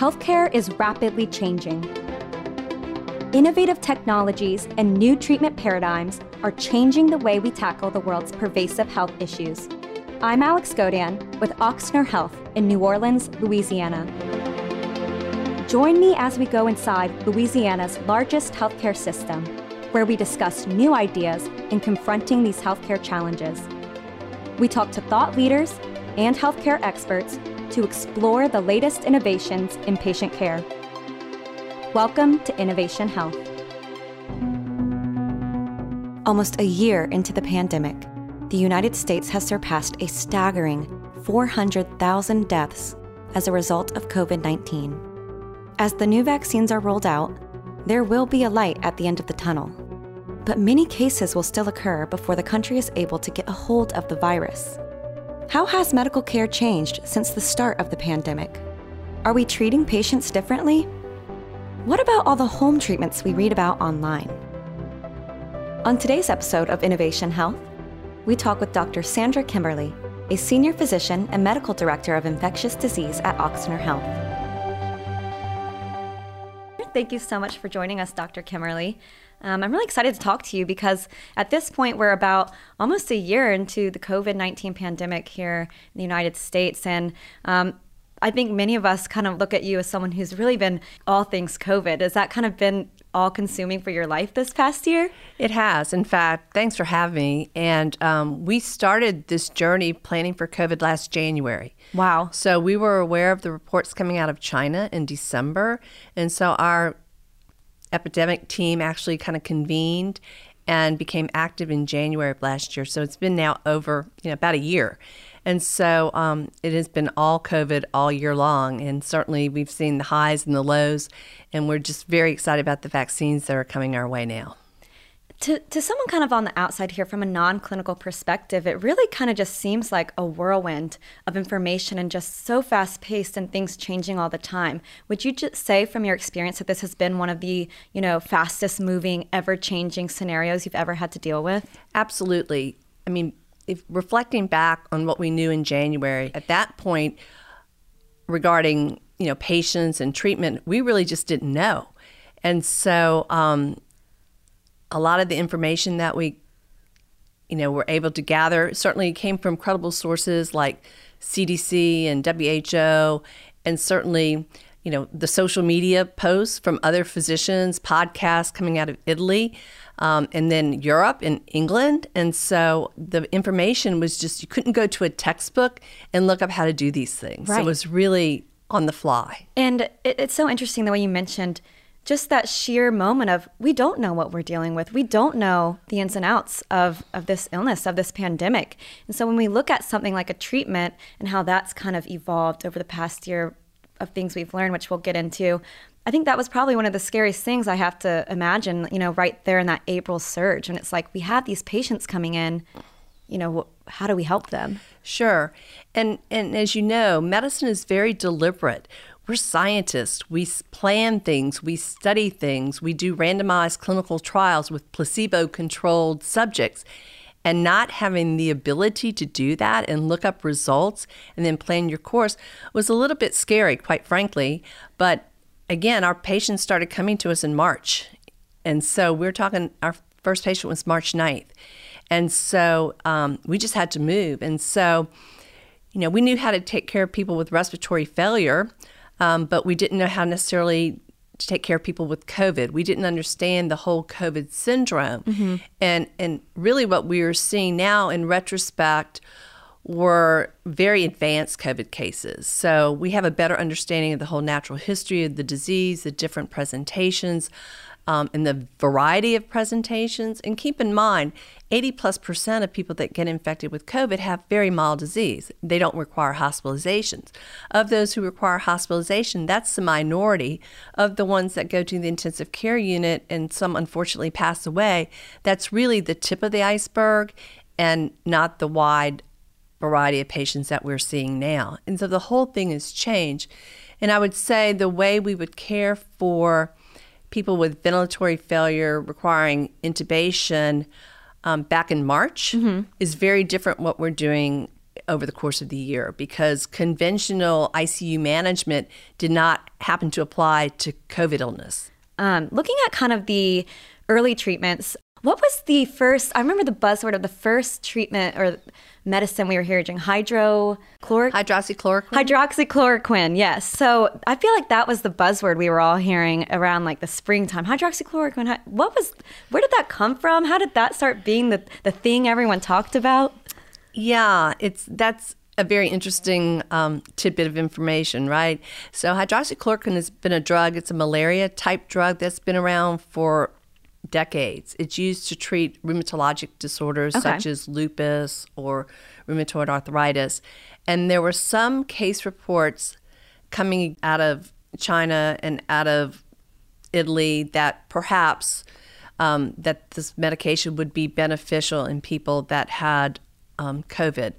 healthcare is rapidly changing. Innovative technologies and new treatment paradigms are changing the way we tackle the world's pervasive health issues. I'm Alex Godian with Ochsner Health in New Orleans, Louisiana. Join me as we go inside Louisiana's largest healthcare system, where we discuss new ideas in confronting these healthcare challenges. We talk to thought leaders and healthcare experts to explore the latest innovations in patient care. Welcome to Innovation Health. Almost a year into the pandemic, the United States has surpassed a staggering 400,000 deaths as a result of COVID 19. As the new vaccines are rolled out, there will be a light at the end of the tunnel. But many cases will still occur before the country is able to get a hold of the virus. How has medical care changed since the start of the pandemic? Are we treating patients differently? What about all the home treatments we read about online? On today's episode of Innovation Health, we talk with Dr. Sandra Kemmerly, a senior physician and medical director of infectious disease at Ochsner Health. Thank you so much for joining us, Dr. Kemmerly. Um, I'm really excited to talk to you because at this point, we're about almost a year into the COVID 19 pandemic here in the United States. And um, I think many of us kind of look at you as someone who's really been all things COVID. Has that kind of been all consuming for your life this past year? It has. In fact, thanks for having me. And um, we started this journey planning for COVID last January. Wow. So we were aware of the reports coming out of China in December. And so our epidemic team actually kind of convened and became active in January of last year. So it's been now over, you know, about a year. And so um, it has been all COVID all year long. And certainly we've seen the highs and the lows. And we're just very excited about the vaccines that are coming our way now to, to someone kind of on the outside here from a non-clinical perspective it really kind of just seems like a whirlwind of information and just so fast paced and things changing all the time. Would you just say from your experience that this has been one of the you know fastest moving ever changing scenarios you've ever had to deal with? Absolutely. I mean if reflecting back on what we knew in january at that point regarding you know patients and treatment we really just didn't know. And so um, a lot of the information that we you know were able to gather certainly came from credible sources like CDC and WHO and certainly you know the social media posts from other physicians podcasts coming out of Italy um, and then Europe and England. And so the information was just you couldn't go to a textbook and look up how to do these things. Right. so it was really on the fly. And it, it's so interesting the way you mentioned just that sheer moment of we don't know what we're dealing with. We don't know the ins and outs of, of this illness, of this pandemic. And so when we look at something like a treatment and how that's kind of evolved over the past year of things we've learned, which we'll get into, I think that was probably one of the scariest things I have to imagine, you know, right there in that April surge. And it's like we have these patients coming in, you know, how do we help them? Sure. And and as you know, medicine is very deliberate. We're scientists. We plan things, we study things, we do randomized clinical trials with placebo controlled subjects. And not having the ability to do that and look up results and then plan your course was a little bit scary, quite frankly. But again, our patients started coming to us in March. And so we're talking, our first patient was March 9th. And so um, we just had to move. And so, you know, we knew how to take care of people with respiratory failure um, but we didn't know how necessarily to take care of people with COVID. We didn't understand the whole COVID syndrome, mm-hmm. and and really what we are seeing now in retrospect were very advanced COVID cases. So we have a better understanding of the whole natural history of the disease, the different presentations um, and the variety of presentations. And keep in mind, 80 plus percent of people that get infected with COVID have very mild disease. They don't require hospitalizations. Of those who require hospitalization, that's the minority. Of the ones that go to the intensive care unit and some unfortunately pass away, that's really the tip of the iceberg and not the wide variety of patients that we're seeing now. And so the whole thing has changed. And I would say the way we would care for people with ventilatory failure requiring intubation um, back in March mm-hmm. is very different what we're doing over the course of the year because conventional ICU management did not happen to apply to COVID illness. Um, looking at kind of the early treatments, what was the first? I remember the buzzword of the first treatment or medicine we were hearing hydrochloric hydroxychloroquine. Hydroxychloroquine, yes. So I feel like that was the buzzword we were all hearing around like the springtime. Hydroxychloroquine. What was? Where did that come from? How did that start being the the thing everyone talked about? Yeah, it's that's a very interesting um, tidbit of information, right? So hydroxychloroquine has been a drug. It's a malaria type drug that's been around for decades. It's used to treat rheumatologic disorders okay. such as lupus or rheumatoid arthritis. And there were some case reports coming out of China and out of Italy that perhaps um, that this medication would be beneficial in people that had um, COVID.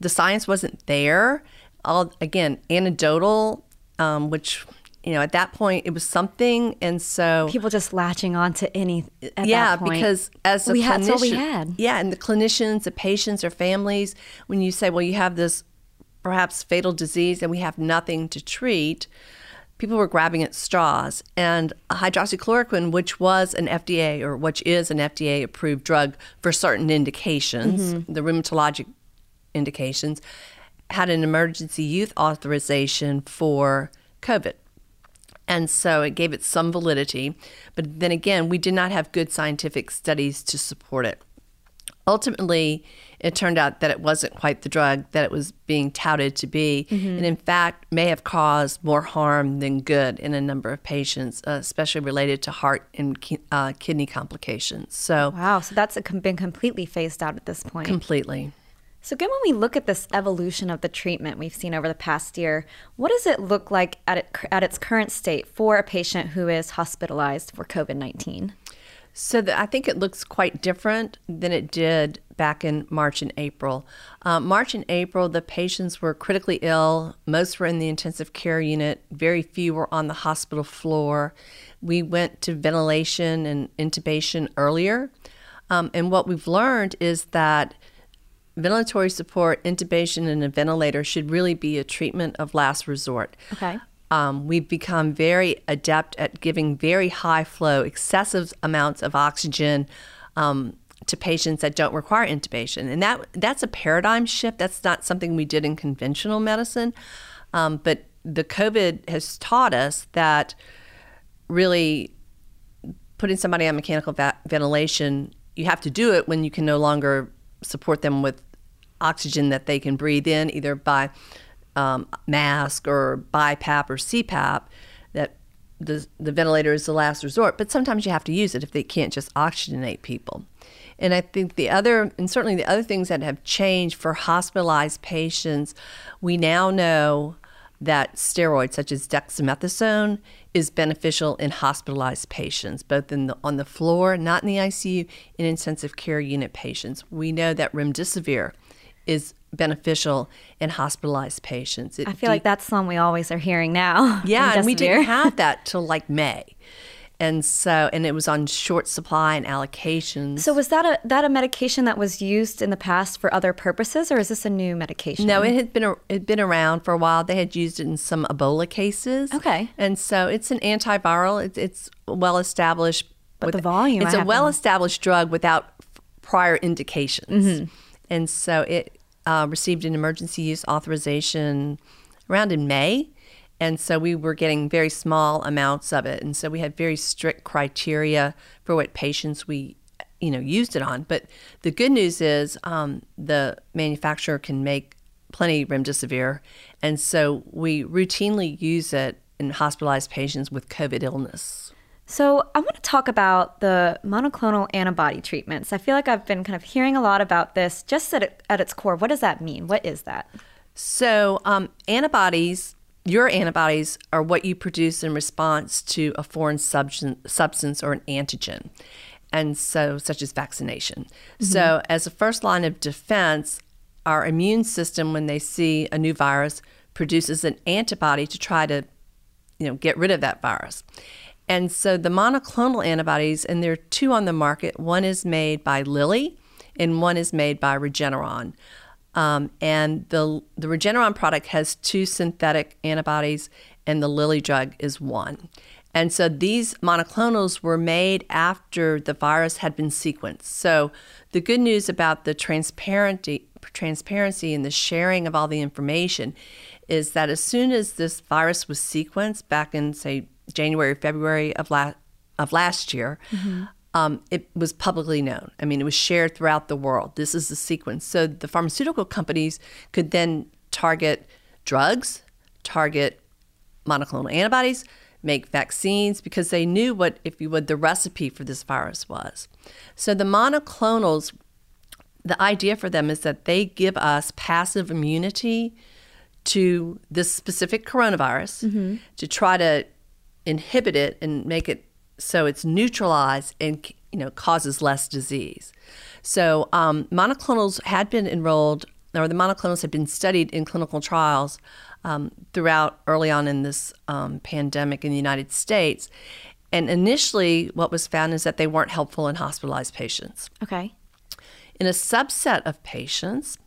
The science wasn't there. All again anecdotal, um, which you know, at that point it was something, and so people just latching on to any. yeah, because as a we had, that's we had. Yeah, and the clinicians, the patients, or families, when you say, "Well, you have this perhaps fatal disease, and we have nothing to treat," people were grabbing at straws. And hydroxychloroquine, which was an FDA or which is an FDA approved drug for certain indications, mm-hmm. the rheumatologic indications, had an emergency use authorization for COVID. And so it gave it some validity. But then again, we did not have good scientific studies to support it. Ultimately, it turned out that it wasn't quite the drug that it was being touted to be, mm-hmm. and in fact, may have caused more harm than good in a number of patients, uh, especially related to heart and ki- uh, kidney complications. So, wow, so that's been completely phased out at this point. Completely. So, again, when we look at this evolution of the treatment we've seen over the past year, what does it look like at, it, at its current state for a patient who is hospitalized for COVID 19? So, the, I think it looks quite different than it did back in March and April. Uh, March and April, the patients were critically ill. Most were in the intensive care unit, very few were on the hospital floor. We went to ventilation and intubation earlier. Um, and what we've learned is that ventilatory support, intubation, and a ventilator should really be a treatment of last resort. Okay. Um, we've become very adept at giving very high flow, excessive amounts of oxygen um, to patients that don't require intubation, and that that's a paradigm shift. That's not something we did in conventional medicine, um, but the COVID has taught us that really putting somebody on mechanical va- ventilation, you have to do it when you can no longer support them with oxygen that they can breathe in, either by um, mask or BiPAP or CPAP. That the the ventilator is the last resort, but sometimes you have to use it if they can't just oxygenate people. And I think the other, and certainly the other things that have changed for hospitalized patients, we now know that steroids such as dexamethasone is beneficial in hospitalized patients, both in the, on the floor, not in the ICU, in intensive care unit patients. We know that remdesivir is beneficial in hospitalized patients. It I feel de- like that's one we always are hearing now. Yeah, and we didn't have that till like May and so and it was on short supply and allocations. So was that a that a medication that was used in the past for other purposes, or is this a new medication? No, it had been a, it had been around for a while. They had used it in some Ebola cases. Okay, and so it's an antiviral. It's, it's well established. But with, the volume, it's I a well established drug without prior indications, mm-hmm. and so it uh, received an emergency use authorization around in May and so we were getting very small amounts of it. And so we had very strict criteria for what patients we you know used it on. But the good news is um, the manufacturer can make plenty remdesivir, and so we routinely use it in hospitalized patients with COVID illness. So, I want to talk about the monoclonal antibody treatments. I feel like I've been kind of hearing a lot about this. Just at, at its core, what does that mean? What is that? So, um, antibodies your antibodies are what you produce in response to a foreign substance or an antigen, and so such as vaccination. Mm-hmm. So, as a first line of defense, our immune system, when they see a new virus, produces an antibody to try to, you know, get rid of that virus. And so the monoclonal antibodies, and there are two on the market. One is made by Lilly, and one is made by Regeneron. Um, and the the Regeneron product has two synthetic antibodies, and the Lilly drug is one. And so these monoclonals were made after the virus had been sequenced. So the good news about the transparency, transparency and the sharing of all the information is that as soon as this virus was sequenced back in, say, January, February of, la- of last year, mm-hmm. Um, it was publicly known. I mean, it was shared throughout the world. This is the sequence. So the pharmaceutical companies could then target drugs, target monoclonal antibodies, make vaccines because they knew what, if you would, the recipe for this virus was. So the monoclonals, the idea for them is that they give us passive immunity to this specific coronavirus mm-hmm. to try to inhibit it and make it so it's neutralized and you know causes less disease. So um, monoclonals had been enrolled, or the monoclonals had been studied in clinical trials um, throughout early on in this um, pandemic in the United States. And initially, what was found is that they weren't helpful in hospitalized patients. Okay. In a subset of patients,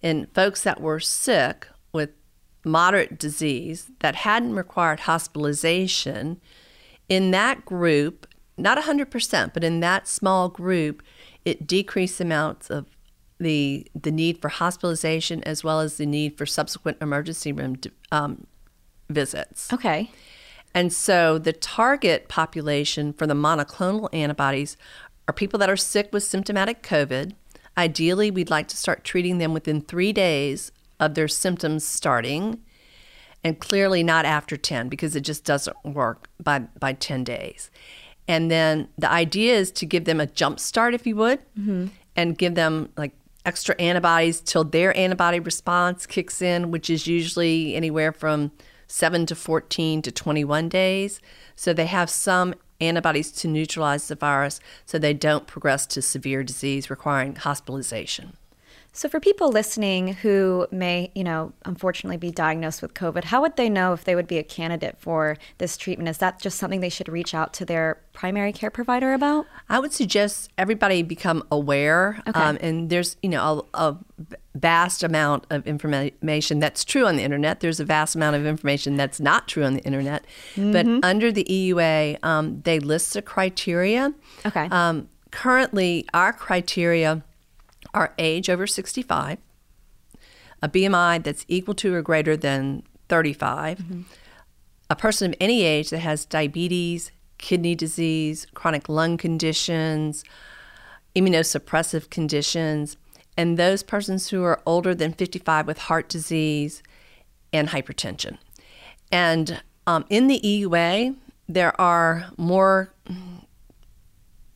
in folks that were sick with moderate disease that hadn't required hospitalization, in that group, not 100%, but in that small group, it decreased amounts of the the need for hospitalization as well as the need for subsequent emergency room um, visits. Okay. And so the target population for the monoclonal antibodies are people that are sick with symptomatic COVID. Ideally, we'd like to start treating them within three days of their symptoms starting, and clearly not after 10 because it just doesn't work by, by 10 days. And then the idea is to give them a jump start, if you would, mm-hmm. and give them like extra antibodies till their antibody response kicks in, which is usually anywhere from 7 to 14 to 21 days. So they have some antibodies to neutralize the virus so they don't progress to severe disease requiring hospitalization. So, for people listening who may, you know, unfortunately be diagnosed with COVID, how would they know if they would be a candidate for this treatment? Is that just something they should reach out to their primary care provider about? I would suggest everybody become aware. Okay. Um, and there's, you know, a, a, vast amount of information that's true on the internet. There's a vast amount of information that's not true on the internet. Mm-hmm. But under the EUA, um, they list the criteria. Okay. Um, currently, our criteria are age over 65, a BMI that's equal to or greater than 35, mm-hmm. a person of any age that has diabetes, kidney disease, chronic lung conditions, immunosuppressive conditions, and those persons who are older than 55 with heart disease and hypertension. And um, in the EUA, there are more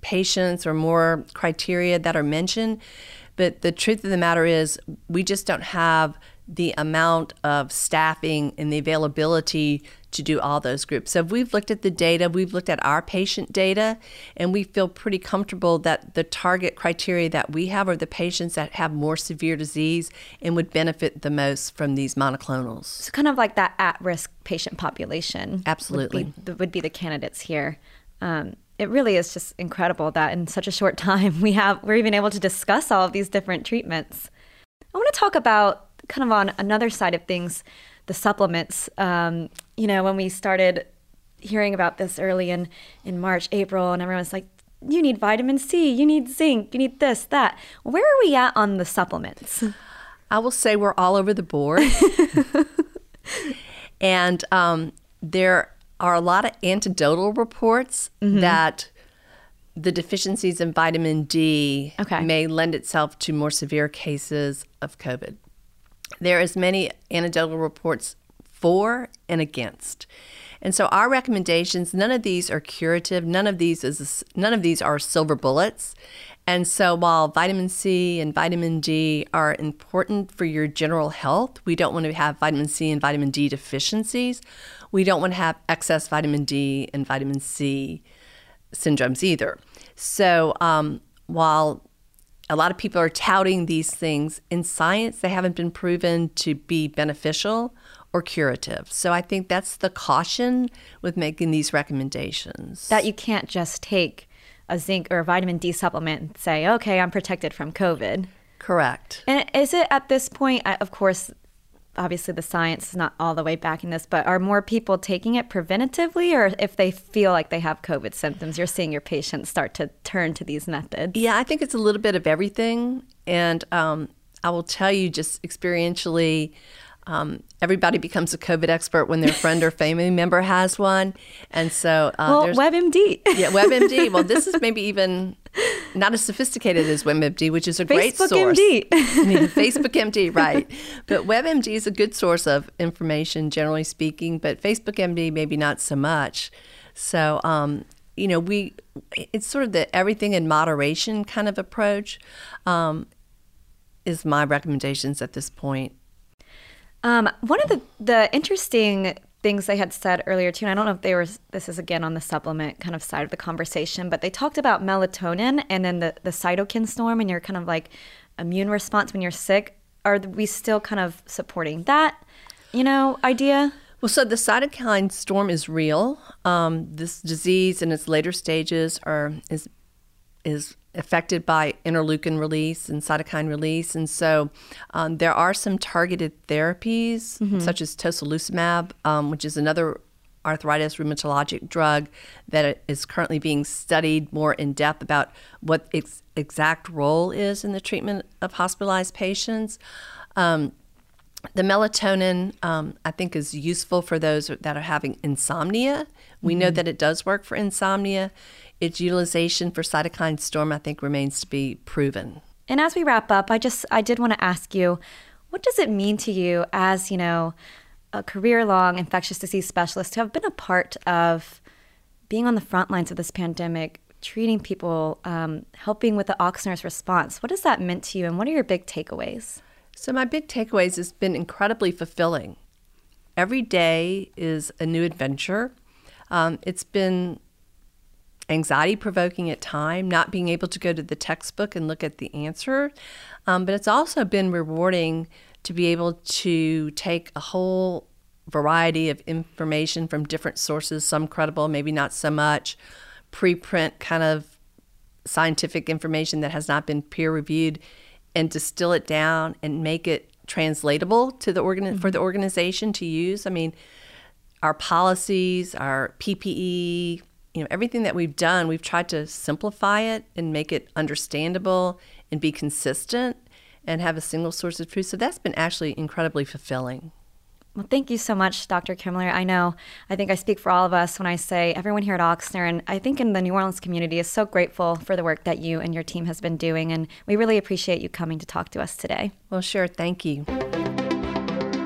patients or more criteria that are mentioned but the truth of the matter is, we just don't have the amount of staffing and the availability to do all those groups. So if we've looked at the data, we've looked at our patient data, and we feel pretty comfortable that the target criteria that we have are the patients that have more severe disease and would benefit the most from these monoclonals. So kind of like that at-risk patient population. Absolutely. Would be, would be the candidates here. Um, it really is just incredible that in such a short time we have we're even able to discuss all of these different treatments. I want to talk about kind of on another side of things, the supplements. Um, you know, when we started hearing about this early in in March, April, and everyone's like, "You need vitamin C, you need zinc, you need this, that." Where are we at on the supplements? I will say we're all over the board, and um, there are a lot of anecdotal reports mm-hmm. that the deficiencies in vitamin D okay. may lend itself to more severe cases of COVID. There is many anecdotal reports for and against. And so our recommendations, none of these are curative, none of these is none of these are silver bullets. And so while vitamin C and vitamin D are important for your general health, we don't want to have vitamin C and vitamin D deficiencies we don't want to have excess vitamin D and vitamin C syndromes either. So um, while a lot of people are touting these things, in science, they haven't been proven to be beneficial or curative. So I think that's the caution with making these recommendations. That you can't just take a zinc or a vitamin D supplement and say, okay, I'm protected from COVID. Correct. And is it at this point, of course, obviously the science is not all the way backing this, but are more people taking it preventatively or if they feel like they have COVID symptoms, you're seeing your patients start to turn to these methods? Yeah, I think it's a little bit of everything. And um, I will tell you just experientially, um, everybody becomes a COVID expert when their friend or family member has one, and so uh, well, there's WebMD. yeah, WebMD. Well, this is maybe even not as sophisticated as WebMD, which is a great Facebook source. MD. Facebook MD, right? But WebMD is a good source of information, generally speaking. But Facebook MD, maybe not so much. So, um, you know, we it's sort of the everything in moderation kind of approach. Um, is my recommendations at this point. Um, one of the, the interesting things they had said earlier too, and I don't know if they were this is again on the supplement kind of side of the conversation, but they talked about melatonin and then the, the cytokine storm and your kind of like immune response when you're sick. Are we still kind of supporting that, you know, idea? Well, so the cytokine storm is real. Um, this disease in its later stages are is is affected by interleukin release and cytokine release. And so um, there are some targeted therapies, mm-hmm. such as tocilizumab, um, which is another arthritis rheumatologic drug that is currently being studied more in depth about what its exact role is in the treatment of hospitalized patients. Um, the melatonin, um, I think, is useful for those that are having insomnia. We mm-hmm. know that it does work for insomnia its utilization for cytokine storm, I think, remains to be proven. And as we wrap up, I just I did want to ask you, what does it mean to you as you know a career-long infectious disease specialist to have been a part of being on the front lines of this pandemic, treating people, um, helping with the Ochsner's response? What has that meant to you, and what are your big takeaways? So my big takeaways has been incredibly fulfilling. Every day is a new adventure. Um, it's been anxiety provoking at time, not being able to go to the textbook and look at the answer. Um, but it's also been rewarding to be able to take a whole variety of information from different sources, some credible, maybe not so much, preprint kind of scientific information that has not been peer reviewed, and distill it down and make it translatable to the organ- mm-hmm. for the organization to use. I mean, our policies, our PPE, you know everything that we've done we've tried to simplify it and make it understandable and be consistent and have a single source of truth so that's been actually incredibly fulfilling well, thank you so much, Dr. Kemmerly. I know, I think I speak for all of us when I say everyone here at Ochsner, and I think in the New Orleans community is so grateful for the work that you and your team has been doing, and we really appreciate you coming to talk to us today. Well, sure. Thank you.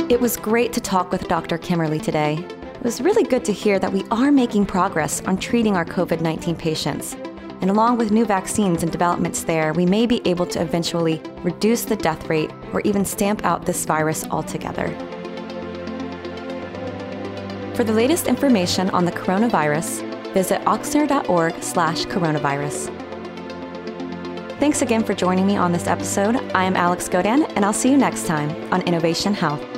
It was great to talk with Dr. Kemmerly today. It was really good to hear that we are making progress on treating our COVID 19 patients. And along with new vaccines and developments there, we may be able to eventually reduce the death rate or even stamp out this virus altogether. For the latest information on the coronavirus, visit ochsner.org/coronavirus. Thanks again for joining me on this episode. I am Alex Godan, and I'll see you next time on Innovation Health.